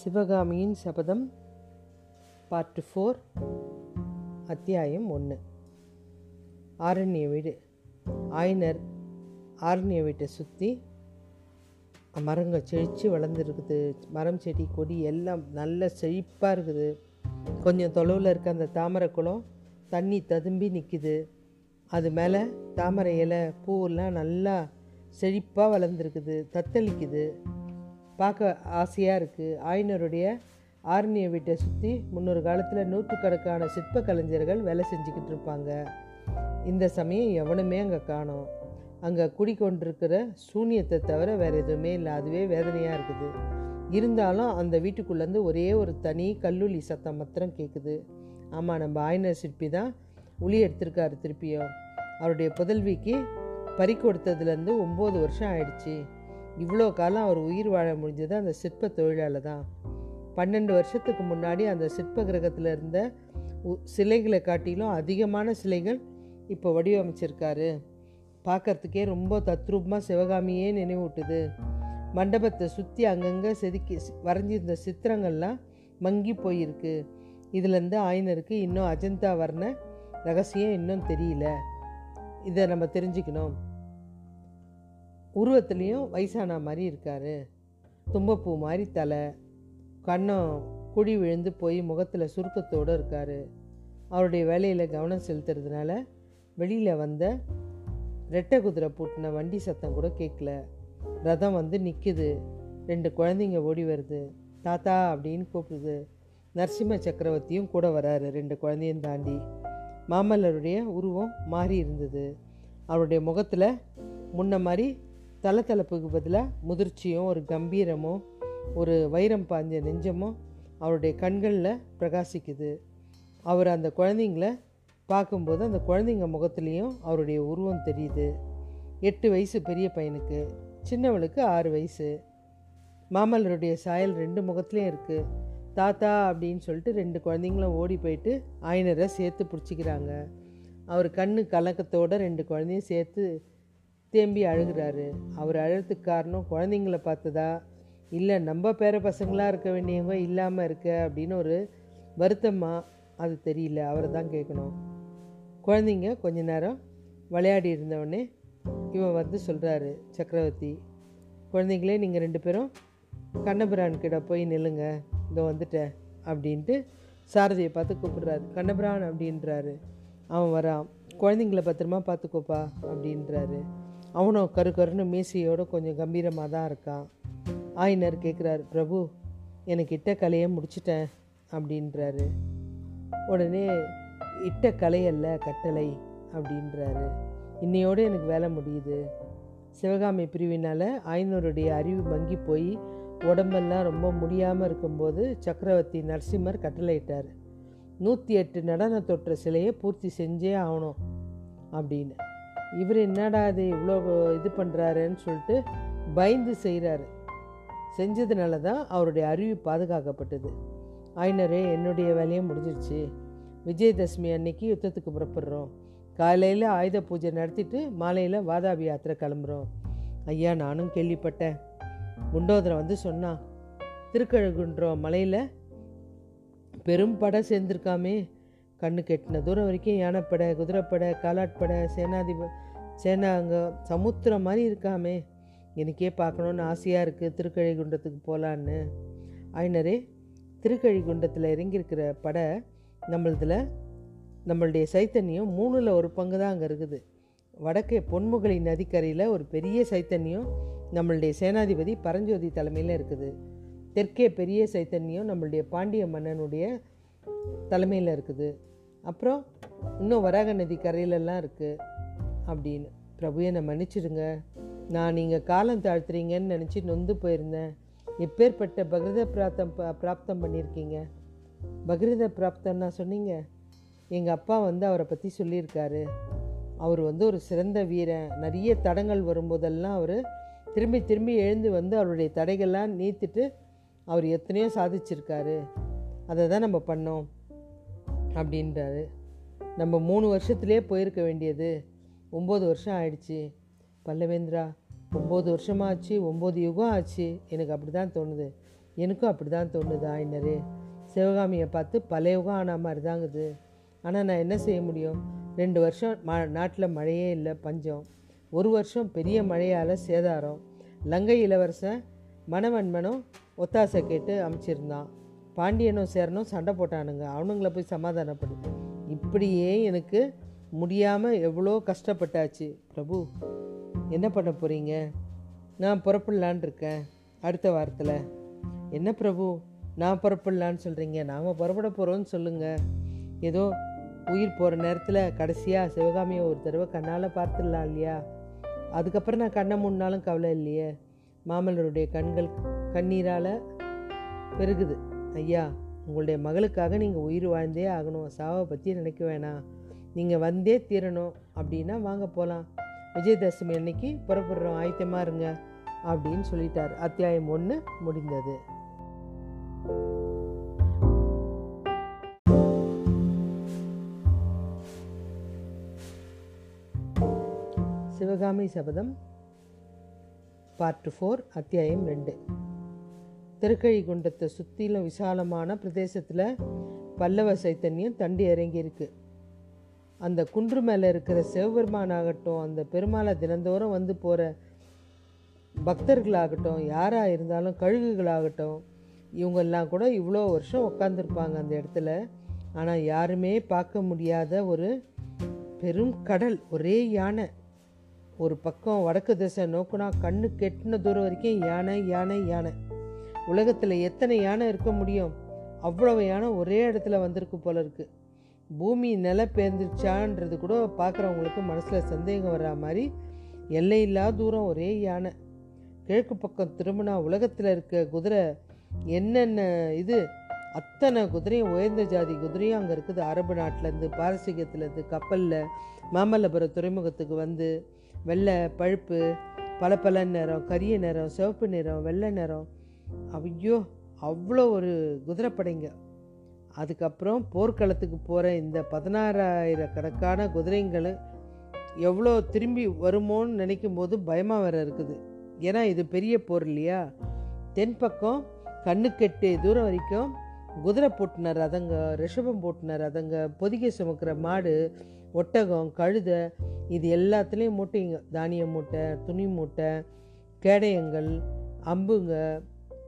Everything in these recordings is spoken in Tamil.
சிவகாமியின் சபதம் பார்ட் ஃபோர் அத்தியாயம் ஒன்று ஆரண்ய வீடு. ஆயனர் ஆரண்ய வீட்டை சுற்றி மரங்கள் செழித்து வளர்ந்துருக்குது. மரம் செடி கொடி எல்லாம் நல்ல செழிப்பாக இருக்குது. கொஞ்சம் தொலைவில் இருக்க அந்த தாமரை குளம் தண்ணி ததும்பி நிற்கிது அது மேலே தாமரை இலை பூவெல்லாம் நல்லா செழிப்பாக வளர்ந்துருக்குது. தத்தளிக்குது. பார்க்க ஆசையாக இருக்குது ஆயினருடைய ஆரண்ய வீட்டை சுற்றி முன்னொரு காலத்தில் நூற்றுக்கணக்கான சிற்ப கலைஞர்கள் வேலை செஞ்சுக்கிட்டு இருப்பாங்க. இந்த சமயம் எவனுமே அங்கே காணோம். அங்கே குடிக்கொண்டிருக்கிற சூனியத்தை தவிர வேறு எதுவுமே இல்லை. அதுவே வேதனையாக இருக்குது. இருந்தாலும் அந்த வீட்டுக்குள்ளேருந்து ஒரே ஒரு தனி கல்லூலி சத்தம் மாத்திரம் கேட்குது ஆமாம் நம்ம ஆயினர் சிற்பி தான் உளி எடுத்திருக்காரு திருப்பியும். அவருடைய புதல்விக்கு பறி கொடுத்ததுலேருந்து ஒம்பது வருஷம் ஆயிடுச்சு. இவ்வளோ காலம் அவர் உயிர் வாழ முடிஞ்சது அந்த சிற்ப தொழிலால் தான். பன்னெண்டு வருஷத்துக்கு முன்னாடி அந்த சிற்ப கிரகத்தில் இருந்த உ- சிலைகளை காட்டிலும் அதிகமான சிலைகள் இப்போ வடிவமைச்சிருக்காரு. பார்க்கறதுக்கே ரொம்ப தத்ரூபமாக சிவகாமியே நினைவூட்டுது. மண்டபத்தை சுற்றி அங்கங்கே செதுக்கி வரைஞ்சிருந்த சித்திரங்கள்லாம் மங்கி போயிருக்கு. இதுலேருந்து ஆயினருக்கு இன்னும் அஜந்தா வர்ண ரகசியம் இன்னும் தெரியல. இதை நம்ம தெரிஞ்சுக்கணும். உருவத்துலேயும் வயசான மாதிரி இருக்கார். தும்பப்பூ மாதிரி தலை கண்ணம் குழி விழுந்து போய் முகத்தில் சுருக்கத்தோடு இருக்கார். அவருடைய வேலையில் கவனம் செலுத்துறதுனால வெளியில் வந்த ரெட்டை குதிரை பூட்டின வண்டி சத்தம் கூட கேட்கல. ரதம் வந்து நிற்குது ரெண்டு குழந்தைங்க ஓடி வருது. தாத்தா அப்படின்னு கூப்பிடுது. நரசிம்ம சக்கரவர்த்தியும் கூட வராரு ரெண்டு குழந்தையும் தாண்டி. மாமல்லருடைய உருவம் மாறி இருந்தது. அவருடைய முகத்தில் முன்ன மாதிரி தளத்தளப்புக்கு பதிலாக முதிர்ச்சியும் ஒரு கம்பீரமும் ஒரு வைரம் பாஞ்ச நெஞ்சமும் அவருடைய கண்களில் பிரகாசிக்குது. அவர் அந்த குழந்தைங்கள பார்க்கும்போது அந்த குழந்தைங்க முகத்துலேயும் அவருடைய உருவம் தெரியுது. எட்டு வயசு பெரிய பையனுக்கு சின்னவளுக்கு ஆறு வயசு. மாமல்லருடைய சாயல் ரெண்டு முகத்துலேயும் இருக்குது தாத்தா அப்படின்னு சொல்லிட்டு ரெண்டு குழந்தைங்களும் ஓடி போயிட்டு ஆயனரை சேர்த்து பிடிச்சிக்கிறாங்க. அவர் கண்ணு கலக்கத்தோடு ரெண்டு குழந்தையும் சேர்த்து தேம்பி அழுகிறாரு. அவர் அழுறதுக்கு காரணம் குழந்தைங்கள பார்த்ததா? இல்லை நம்ம பேர பசங்களாக இருக்க வேண்டியவங்க இல்லாமல் இருக்க அப்படின்னு ஒரு வருத்தமாக அது தெரியல. அவரை தான் கேட்கணும். குழந்தைங்க கொஞ்ச நேரம் விளையாடி இருந்தவொடனே இவன் வந்து சொல்கிறாரு சக்கரவர்த்தி குழந்தைங்களே நீங்கள் ரெண்டு பேரும் கண்ணபிரான் கிட்ட போய் நில்லுங்க. இதோ வந்துட்டேன் அப்படின்ட்டு சாரதியை பார்த்து கூப்பிடுறாரு. கண்ணபிரான் அப்படின்றாரு. அவன் வரான். குழந்தைங்கள பத்திரமா பார்த்துக்கோப்பா அப்படின்றாரு. அவனும் கரு கருன்னு மீசையோட கொஞ்சம் கம்பீரமாக தான் இருக்கான். ஆயினர் கேட்குறாரு பிரபு எனக்கு இட்ட கலையை முடிச்சிட்டேன் அப்படின்றாரு. உடனே இட்ட கலை அல்ல கட்டளை அப்படின்றாரு. இன்னையோடு எனக்கு வேலை முடியுது. சிவகாமி பிரிவினால் ஆயினருடைய அறிவு மங்கி போய் உடம்பெல்லாம் ரொம்ப முடியாமல் இருக்கும்போது சக்கரவர்த்தி நரசிம்மர் கட்டளையிட்டார். நூற்றி எட்டு நடன தொற்ற சிலையை பூர்த்தி செஞ்சே ஆகணும் அப்படின்னு. இவர் என்னடா இது இவ்வளோ இது பண்ணுறாருன்னு சொல்லிட்டு பயந்து செய்கிறாரு. செஞ்சதுனால தான் அவருடைய அறிவு பாதுகாக்கப்பட்டது. ஆயினரே என்னுடைய வேலையை முடிஞ்சிருச்சு. விஜயதசமி அன்னைக்கு யுத்தத்துக்கு புறப்படுறோம். காலையில் ஆயுத பூஜை நடத்திட்டு மாலையில் வாதாபி யாத்திரை கிளம்புறோம். ஐயா நானும் கேள்விப்பட்டேன். குண்டோதரன் வந்து சொன்னான் திருக்கழுகுன்றோம் மலையில் பெரும் படை சேர்ந்துருக்காமே கண்ணு கெட்டின தூரம் வரைக்கும் யானைப்படை குதிரைப்படை காலாட்படை சேனாதிப சேனா அங்கே சமுத்திரம் மாதிரி இருக்காமே. எனக்கே பார்க்கணுன்னு ஆசையாக இருக்குது திருக்கழிகுண்டத்துக்கு போகலான்னு ஆயினரே திருக்கழிகுண்டத்தில் இறங்கியிருக்கிற படை நம்மளதில் நம்மளுடைய சைத்தன்யம் மூணில் ஒரு பங்கு தான் அங்கே இருக்குது. வடக்கே பொன்முகலி நதிக்கரையில் ஒரு பெரிய சைத்தன்யம் நம்மளுடைய சேனாதிபதி பரஞ்சோதி தலைமையில் இருக்குது. தெற்கே பெரிய சைத்தன்யம் நம்மளுடைய பாண்டிய மன்னனுடைய தலைமையில் இருக்குது. அப்புறம் இன்னும் வராக நதி கரையிலெல்லாம் இருக்குது அப்படின்னு. பிரபு என்னை மன்னிச்சிடுங்க. நான் நீங்கள் காலம் தாழ்த்துறீங்கன்னு நினச்சி நொந்து போயிருந்தேன். எப்பேற்பட்ட பகிரத பிராப்தம் ப- பிராப்தம் பண்ணியிருக்கீங்க? பகிரத பிராப்தம்னா சொன்னீங்க. எங்கள் அப்பா வந்து அவரை பற்றி சொல்லியிருக்காரு. அவர் வந்து ஒரு சிறந்த வீரன். நிறைய தடங்கள் வரும்போதெல்லாம் அவர் திரும்பி திரும்பி எழுந்து வந்து அவருடைய தடைகள்லாம் நீத்துட்டு அவர் எத்தனையோ சாதிச்சிருக்காரு. அதை தான் நம்ம பண்ணோம். அப்படின்றாரு. நம்ம மூணு வருஷத்துலேயே போயிருக்க வேண்டியது ஒம்பது வருஷம் ஆயிடுச்சு. பல்லவேந்திரா ஒம்பது வருஷமாக ஆச்சு ஒம்பது யுகம் ஆச்சு. எனக்கு அப்படி தான் தோணுது. எனக்கும் அப்படி தான் தோணுது ஆயினரே. சிவகாமியை பார்த்து பல யுகம் ஆன மாதிரி தாங்குது ஆனால் நான் என்ன செய்ய முடியும்? ரெண்டு வருஷம் ம நாட்டில் மழையே இல்லை பஞ்சம். ஒரு வருஷம் பெரிய மழையால் சேதாரம். லங்கை இளவரசன் மணவன்மனும் ஒத்தாசை கேட்டு அமைச்சிருந்தான். பாண்டியனும் சேரனும் சண்டை போட்டானுங்க. அவனுங்களை போய் சமாதானப்படு இப்படியே எனக்கு முடியாமல் எவ்வளோ கஷ்டப்பட்டாச்சு. பிரபு என்ன பண்ண போகிறீங்க நான் புறப்படலான் இருக்கேன். அடுத்த வாரத்தில். என்ன பிரபு? நான் புறப்படலான்னு சொல்கிறீங்க நாம் புறப்பட போகிறோன்னு சொல்லுங்கள் ஏதோ உயிர் போகிற நேரத்தில் கடைசியாக சிவகாமியை ஒரு தடவை கண்ணால் பார்த்துடலாம் இல்லையா? அதுக்கப்புறம் நான் கண்ணை மூடினாலும் கவலை இல்லையே? மாமல்லருடைய கண்கள் கண்ணீரால் பெருகுது. ஐயா உங்களுடைய மகளுக்காக நீங்கள் உயிர் வாழ்ந்தே ஆகணும். சாவை பற்றி நினைக்க வேணாம். நீங்கள் வந்தே தீரணும். அப்படின்னா வாங்க போகலாம் விஜயதசமி அன்னைக்கு புறப்படுறோம். ஆயத்தமாக இருங்க. அப்படின்னு சொல்லிட்டார். அத்தியாயம் ஒன்று முடிந்தது. சிவகாமி சபதம் பார்ட் ஃபோர் அத்தியாயம் ரெண்டு. திருக்கழிகுண்டத்தை சுற்றிலும் விசாலமான பிரதேசத்தில் பல்லவ சைத்தன்யம் தண்டி இறங்கியிருக்கு. அந்த குன்று மேலே இருக்கிற சிவபெருமான் ஆகட்டும் அந்த பெருமாளை தினந்தோறும் வந்து போகிற பக்தர்களாகட்டும் யாராக இருந்தாலும் கழுகுகளாகட்டும் இவங்கெல்லாம் கூட இவ்வளோ வருஷம் உட்காந்துருப்பாங்க அந்த இடத்துல. ஆனால் யாருமே பார்க்க முடியாத ஒரு பெரும் கடல் ஒரே யானை. ஒரு பக்கம் வடக்கு திசை நோக்குனா கண்ணு கெட்டின தூரம் வரைக்கும் யானை யானை யானை. உலகத்தில் எத்தனை யானை இருக்க முடியும்? அவ்வளவு யானை ஒரே இடத்துல வந்திருக்கு போல இருக்கு. பூமி நில பேர்ந்துருச்சான்றது கூட பார்க்குறவங்களுக்கு மனசில் சந்தேகம் வர்ற மாதிரி எல்லையில்லா தூரம் ஒரே யானை. கிழக்கு பக்கம் திரும்பினா உலகத்தில் இருக்க குதிரை என்னென்ன இது? அத்தனை குதிரையும் உயர்ந்த ஜாதி குதிரையும் அங்கே இருக்குது. அரபு நாட்டிலேருந்து பாரசீகத்துலேருந்து கப்பலில் மாமல்லபுரம் துறைமுகத்துக்கு வந்து வெள்ளை பழுப்பு பல பல நிறம் கரிய நிறம் சிவப்பு நிறம் வெள்ளை நிறம் ஐயோ அவ்வளோ ஒரு குதிரைப்படைங்க. அதுக்கப்புறம் போர்க்களத்துக்கு போகிற இந்த பதினாறாயிரக்கணக்கான குதிரைங்களை எவ்வளோ திரும்பி வருமோன்னு நினைக்கும் போது பயமாக வேற இருக்குது. ஏன்னா இது பெரிய போர் இல்லையா? தென்பக்கம் கண்ணுக்கெட்டு தூரம் வரைக்கும் குதிரை போட்டின ரதங்க ரிஷபம் போட்டுன ரதங்க பொதிகை சுமக்கிற மாடு ஒட்டகம் கழுத இது எல்லாத்துலேயும் மூட்டைங்க. தானிய மூட்டை துணி மூட்டை கேடயங்கள் அம்புங்க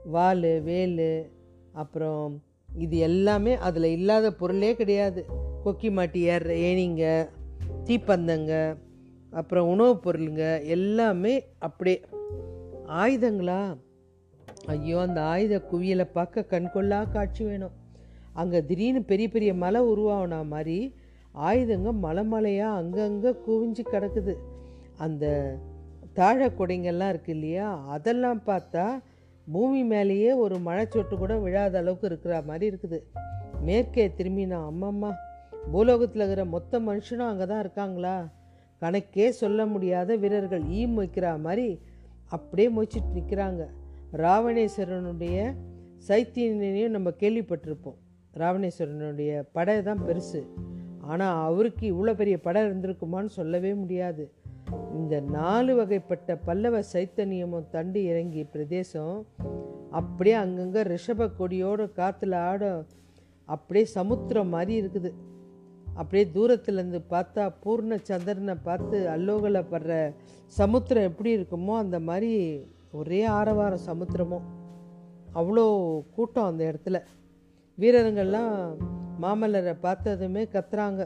வால் வேல் அப்புறம் இது எல்லாமே அதில் இல்லாத பொருளே கிடையாது. கொக்கி மாட்டி ஏற ஏணிங்க தீப்பந்தங்க அப்புறம் உணவுப் பொருளுங்க எல்லாமே அப்படியே. ஆயுதங்களா? ஐயோ அந்த ஆயுத குவியலை பார்க்க கண்கொள்ளா காட்சி வேணும். அங்கே திடீர்னு பெரிய பெரிய மலை உருவாகினா மாதிரி ஆயுதங்க மலை மலையாக அங்கங்கே குவிஞ்சு கிடக்குது. அந்த தாழ கொடைங்கள்லாம் இருக்கு இல்லையா? அதெல்லாம் பார்த்தா பூமி மேலேயே ஒரு மழைச்சொட்டு கூட விழாத அளவுக்கு இருக்கிற மாதிரி இருக்குது. மேற்கே திரும்பினா அம்மம்மா பூலோகத்தில் இருக்கிற மொத்த மனுஷனும் அங்கே தான் இருக்காங்களா? கணக்கே சொல்ல முடியாத வீரர்கள் ஈ மொய்க்கிற மாதிரி அப்படியே மொய்ச்சிட்டு நிற்கிறாங்க ராவணேஸ்வரனுடைய சைத்தியனையும் நம்ம கேள்விப்பட்டிருப்போம். ராவணேஸ்வரனுடைய படை தான் பெருசு. ஆனால் அவருக்கு இவ்வளோ பெரிய படம் இருந்திருக்குமான்னு சொல்லவே முடியாது. இந்த நாலு வகைப்பட்ட பல்லவ சைத்தன்யமும் தண்டு இறங்கிய பிரதேசம் அப்படியே அங்கங்கே ரிஷப கொடியோட காற்றுல ஆட அப்படியே சமுத்திரம் மாதிரி இருக்குது. அப்படியே தூரத்துலேருந்து பார்த்தா பூர்ண சந்திரனை பார்த்து அல்லோகலப்படுற சமுத்திரம் எப்படி இருக்குமோ அந்த மாதிரி ஒரே ஆரவாரம் சமுத்திரமும் அவ்வளோ கூட்டம் அந்த இடத்துல. வீரருங்கள்லாம் மாமல்லரை பார்த்ததுமே கத்துறாங்க.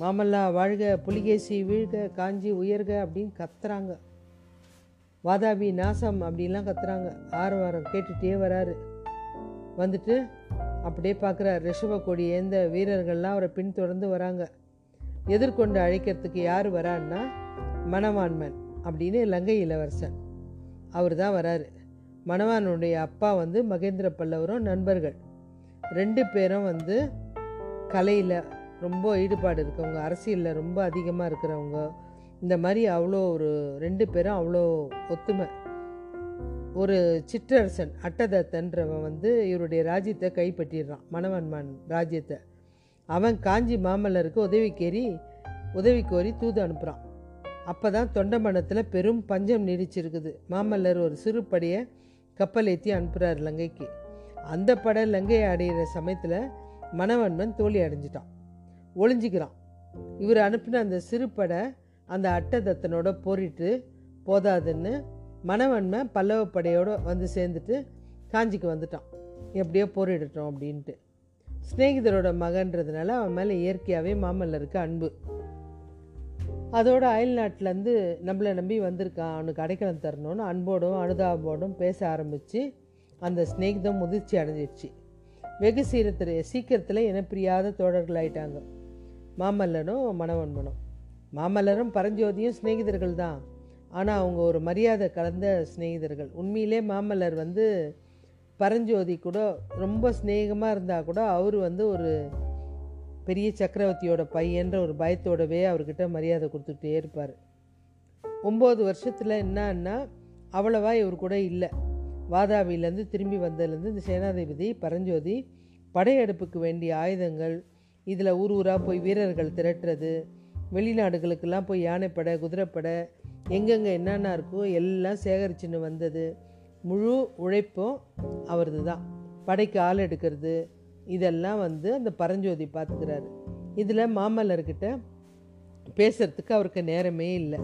மாமல்லா வாழ்க புலிகேசி வீழ்க காஞ்சி உயர்க அப்படின்னு கத்துறாங்க. வாதாபி நாசம் அப்படின்லாம் கத்துறாங்க. ஆரவாரம் கேட்டுகிட்டே வராரு. வந்துட்டு அப்படியே பார்க்குறார் ரிஷப கொடி ஏந்த வீரர்கள்லாம் அவரை பின்தொடர்ந்து வராங்க. எதிர்கொண்டு அழைக்கிறதுக்கு யார் வரான்னா மணவான்மன் அப்படின்னு லங்கை இளவரசன். அவர் தான் வராரு. மணவானுடைய அப்பா வந்து மகேந்திர பல்லவரும் நண்பர்கள். ரெண்டு பேரும் வந்து கலையில் ரொம்ப ஈடுபாடு இருக்கவங்க அரசியலில் ரொம்ப அதிகமாக இருக்கிறவங்க இந்த மாதிரி அவ்வளோ ஒரு ரெண்டு பேரும் அவ்வளோ ஒத்துமை. ஒரு சிற்றரசன் அட்டதத்தன்றவன் வந்து இவருடைய ராஜ்யத்தை கைப்பற்றிடுறான் மணவன்மான் ராஜ்யத்தை. அவன் காஞ்சி மாமல்லருக்கு உதவி கேறி உதவி கோரி தூது அனுப்புகிறான் அப்போ தான் தொண்டமண்டத்தில் பெரும் பஞ்சம் நீடிச்சிருக்குது. மாமல்லர் ஒரு சிறு படையை கப்பல் ஏற்றி அனுப்புகிறார் லங்கைக்கு. அந்த படை லங்கையை அடையிற சமயத்தில் மணவன்மன் தோல்வி அடைஞ்சிட்டான். ஒளிஞ்சிக்கிறான். இவர் அனுப்பின அந்த சிறுபடை அந்த அட்டதத்தனோட போரிட்டு போதாதுன்னு மனவன்மை பல்லவ படையோடு வந்து சேர்ந்துட்டு காஞ்சிக்கு வந்துட்டான். எப்படியோ போரிடட்டும் அப்படின்ட்டு. சிநேகிதரோட மகன்றதுனால அவன் மேலே இயற்கையாகவே மாமல்லருக்கு அன்பு. அதோட அயல் நாட்டிலேருந்து நம்மளை நம்பி வந்திருக்கான். அவனுக்கு அடைக்கலம் தரணும்னு அன்போடும் அனுதாபோடும் பேச ஆரம்பித்து அந்த ஸ்நேகிதம் முதிர்ச்சி அடைஞ்சிடுச்சு வெகு சீரத்தில் சீக்கிரத்தில் இனப்பிரியாத தோழர்கள் ஆயிட்டாங்க மாமல்லனும் மணவன்மனும் மாமல்லரும் பரஞ்சோதியும் சிநேகிதர்கள் தான் ஆனால் அவங்க ஒரு மரியாதை கலந்த சிநேகிதர்கள். உண்மையிலே மாமல்லர் வந்து பரஞ்சோதி கூட ரொம்ப சிநேகமாக இருந்தால் கூட அவர் வந்து ஒரு பெரிய சக்கரவர்த்தியோட பையன்ற ஒரு பயத்தோடவே அவர்கிட்ட மரியாதை கொடுத்துட்டே இருப்பார். ஒம்பது வருஷத்தில் என்னன்னா அவ்வளவா இவர் கூட இல்லை. வாதாபியிலேருந்து திரும்பி வந்ததுலேருந்து இந்த சேனாதிபதி பரஞ்சோதி படையெடுப்புக்கு வேண்டிய ஆயுதங்கள் இதில் ஊர் ஊராக போய் வீரர்கள் திரட்டுறது வெளிநாடுகளுக்கெல்லாம் போய் யானைப்படை குதிரைப்படை எங்கெங்கே என்னென்ன இருக்கோ எல்லாம் சேகரிச்சுன்னு வந்தது. முழு உழைப்பும் அவரது தான். படைக்கு ஆள் எடுக்கிறது இதெல்லாம் வந்து அந்த பரஞ்சோதி பார்த்துக்கிறாரு. இதில் மாமல்லர்கிட்ட பேசுகிறதுக்கு அவருக்கு நேரமே இல்லை.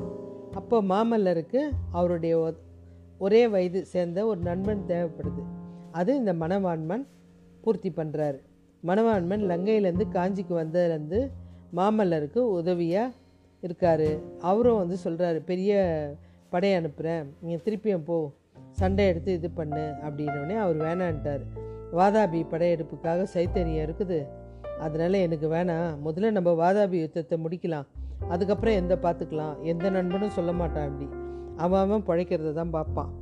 அப்போ மாமல்லருக்கு அவருடைய ஒ- ஒரே வயது சேர்ந்த ஒரு நண்பன் தேவைப்படுது. அது இந்த மணவாண்மன் பூர்த்தி பண்ணுறாரு மணவாண்மன் லங்கையிலேருந்து காஞ்சிக்கு வந்ததுலேருந்து மாமல்லருக்கு உதவியாக இருக்கார். அவரும் வந்து சொல்கிறாரு பெரிய படை அனுப்புகிறேன் நீங்கள் திருப்பியும் போ. சண்டை எடுத்து இது பண்ணு. அப்படின்னோடனே அவர் வேணான்ட்டார். வாதாபி படையெடுப்புக்காக சைத்தன்யம் இருக்குது. அதனால் எனக்கு வேணாம். முதல்ல நம்ம வாதாபி யுத்தத்தை முடிக்கலாம். அதுக்கப்புறம் எந்த பார்த்துக்கலாம் எந்த நண்பனும் சொல்ல மாட்டான் அப்படி. அவன் அவன் பிழைக்கிறத தான் பார்ப்பான்.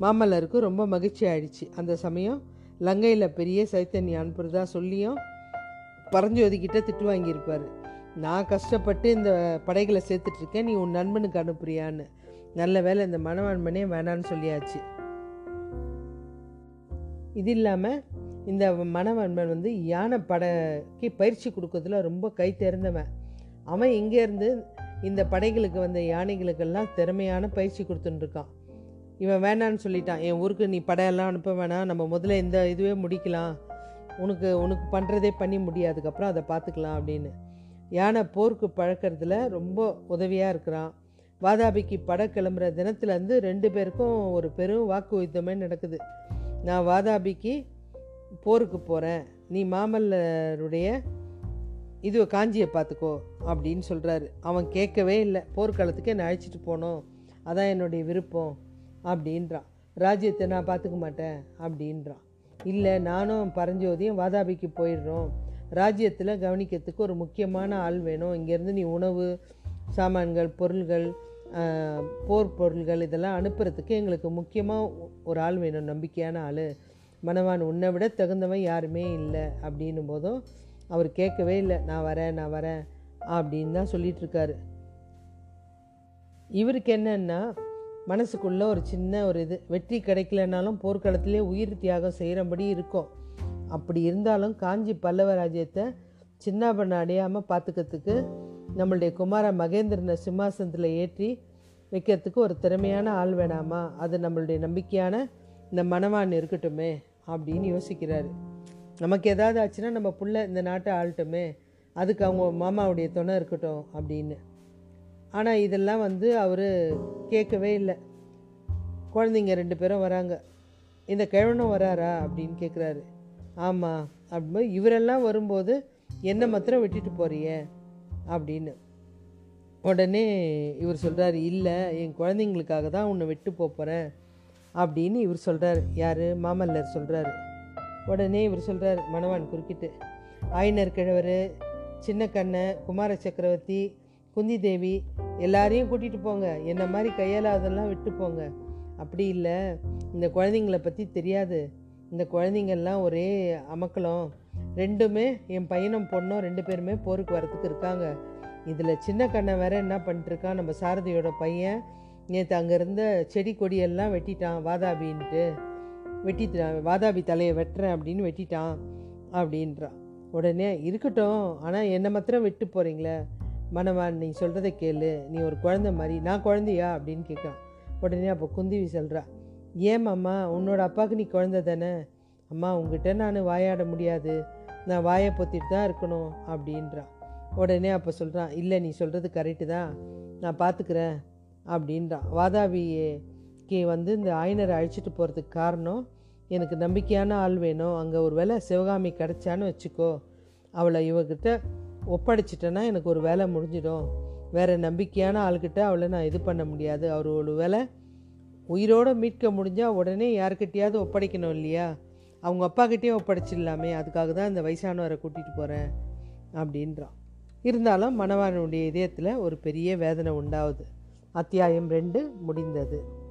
மாமல்லருக்கு ரொம்ப மகிழ்ச்சி ஆயிடுச்சு. அந்த சமயம் லங்கையில் பெரிய சைத்தன்யம் அனுப்புறதா சொல்லியும் பரஞ்சோதிக்கிட்ட திட்டு வாங்கியிருப்பார். நான் கஷ்டப்பட்டு இந்த படைகளை சேர்த்துட்ருக்கேன் நீ உன் நண்பனுக்கு அனுப்புறியான்னு. நல்ல வேலை இந்த மணவாண்மனே வேணான்னு சொல்லியாச்சு. இது இல்லாமல் இந்த மனவன்மன் வந்து யானை படைக்கு பயிற்சி கொடுக்கறதுல ரொம்ப கை தேர்ந்தவன். அவன் இங்கேருந்து இந்த படைகளுக்கு வந்த யானைகளுக்கெல்லாம் திறமையான பயிற்சி கொடுத்துட்டுருக்கான் இவன் வேணான்னு சொல்லிட்டான். என் ஊருக்கு நீ படையெல்லாம் அனுப்ப வேணாம். நம்ம முதல்ல இந்த இதுவே முடிக்கலாம். உனக்கு உனக்கு பண்ணுறதே பண்ணி முடியாதுக்கப்புறம் அதை பார்த்துக்கலாம் அப்படின்னு. யானை போருக்கு பழக்கறதுல ரொம்ப உதவியாக இருக்கிறான். வாதாபிக்கு பட கிளம்புற தினத்துலேருந்து ரெண்டு பேருக்கும் ஒரு பெரும் வாக்கு யுத்தமே நடக்குது. நான் வாதாபிக்கு போருக்கு போகிறேன் நீ மாமல்லருடைய இது காஞ்சியை பார்த்துக்கோ அப்படின்னு சொல்கிறாரு அவன் கேட்கவே இல்லை. போர்க்காலத்துக்கே என்னை அழைச்சிட்டு போகணும் அதான் என்னுடைய விருப்பம். அப்படின்றான். ராஜ்யத்தை நான் பார்த்துக்க மாட்டேன் அப்படின்றான். இல்லை நானும் பரஞ்சோதியும் வாதாபிக்கு போயிடுறோம். ராஜ்யத்தில் கவனிக்கிறதுக்கு ஒரு முக்கியமான ஆள் வேணும். இங்கேருந்து நீ உணவு சாமான்கள் பொருள்கள் போர் பொருள்கள் இதெல்லாம் அனுப்புறதுக்கு எங்களுக்கு முக்கியமாக ஒரு ஆள் வேணும் நம்பிக்கையான ஆள். மணவான் உன்னை விட தகுந்தவன் யாருமே இல்லை அப்படின்னும் போதும் அவர் கேட்கவே இல்லை. நான் வரேன் நான் வரேன் அப்படின்னு தான் சொல்லிகிட்ருக்காரு இவருக்கு என்னன்னா மனசுக்குள்ளே ஒரு சின்ன ஒரு இது. வெற்றி கிடைக்கலனாலும் போர்க்களத்திலே உயிர் தியாகம் செய்கிறபடி இருக்கும். அப்படி இருந்தாலும் காஞ்சி பல்லவ ராஜ்யத்தை சின்னாபண்ண அடையாமல் பார்த்துக்கிறதுக்கு நம்மளுடைய குமார மகேந்திரனை சிம்மாசனத்தில் ஏற்றி வைக்கிறதுக்கு ஒரு திறமையான ஆள் வேணாமா? அது நம்மளுடைய நம்பிக்கையான இந்த மனவான் இருக்கட்டுமே அப்படின்னு யோசிக்கிறாரு. நமக்கு ஏதாவது ஆச்சுன்னா நம்ம புள்ள இந்த நாட்டை ஆளட்டுமே. அதுக்கு அவங்க மாமாவுடைய துணை இருக்கட்டும் அப்படின்னு. ஆனால் இதெல்லாம் வந்து அவர் கேட்கவே இல்லை. குழந்தைங்க ரெண்டு பேரும் வராங்க. இந்த கிழவனும் வராரா அப்படின்னு கேட்குறாரு ஆமாம் அப்படிம்போது இவரெல்லாம் வரும்போது என்ன மாத்திரம் விட்டுட்டு போறிய அப்படின்னு. உடனே இவர் சொல்கிறாரு இல்லை என் குழந்தைங்களுக்காக தான் உன்னை விட்டு போகிறேன் அப்படின்னு இவர் சொல்கிறார் யார்? மாமல்லர் சொல்கிறாரு உடனே இவர் சொல்கிறார் மணவான் குறுக்கிட்டு ஆயினர் கிழவர் சின்ன கண்ணை குமார சக்கரவர்த்தி குந்தி தேவி எல்லாரையும் கூட்டிகிட்டு போங்க. என்ன மாதிரி கையால் அதெல்லாம் விட்டு போங்க. அப்படி இல்லை. இந்த குழந்தைங்கள பற்றி தெரியாது. இந்த குழந்தைங்கள்லாம் ஒரே அமக்கலம். ரெண்டுமே என் பையனும் பொண்ணும் ரெண்டு பேருமே போருக்கு வரத்துக்கு இருக்காங்க. இதில் சின்ன கண்ணை வேற என்ன பண்ணிட்டுருக்கான் நம்ம சாரதியோட பையன். நேற்று அங்கே இருந்த செடி கொடியெல்லாம் வெட்டிட்டான். வாதாபின்ட்டு வெட்டிட்டான் வாதாபி தலையை வெட்டுறேன் அப்படின்னு வெட்டிட்டான். அப்படின்றான் உடனே இருக்கட்டும். ஆனால் என்னை மாத்திரம் விட்டு போகிறீங்களே மணவான் நீ சொல்கிறத கேளு. நீ ஒரு குழந்த மாதிரி நான் குழந்தையா? அப்படின்னு கேட்கான் உடனே அப்போ குந்திவி சொல்கிறா ஏன் உன்னோட அப்பாவுக்கு நீ குழந்த தானே? அம்மா உங்ககிட்ட நான் வாயாட முடியாது. நான் வாயை பொத்திட்டு தான் இருக்கணும் அப்படின்றான் உடனே அப்போ சொல்கிறான் இல்லை நீ சொல்கிறது கரெக்டு தான். நான் பார்த்துக்கிறேன் அப்படின்றான் வாதாபிக்கு வந்து இந்த ஆயனரை அழிச்சிட்டு போகிறதுக்கு காரணம் எனக்கு நம்பிக்கையான ஆள் வேணும். அங்கே ஒரு வேளை சிவகாமி கிடச்சான்னு வச்சுக்கோ. அவளை இவகிட்ட ஒப்படைச்சிட்டேன்னா எனக்கு ஒரு வேலை முடிஞ்சிடும். வேறு நம்பிக்கையான ஆள்கிட்ட அவளை நான் இது பண்ண முடியாது. அவர் ஒரு வேலை உயிரோடு மீட்க முடிஞ்சால் உடனே யாருக்கிட்டையாவது ஒப்படைக்கணும் இல்லையா? அவங்க அப்பாக்கிட்டே ஒப்படைச்சிடலாமே. அதுக்காக தான் இந்த வயசானவரை கூட்டிகிட்டு போகிறேன் அப்படின்றான் இருந்தாலும் மணவாளனுடைய இதயத்தில் ஒரு பெரிய வேதனை உண்டாகுது அத்தியாயம் ரெண்டு முடிந்தது.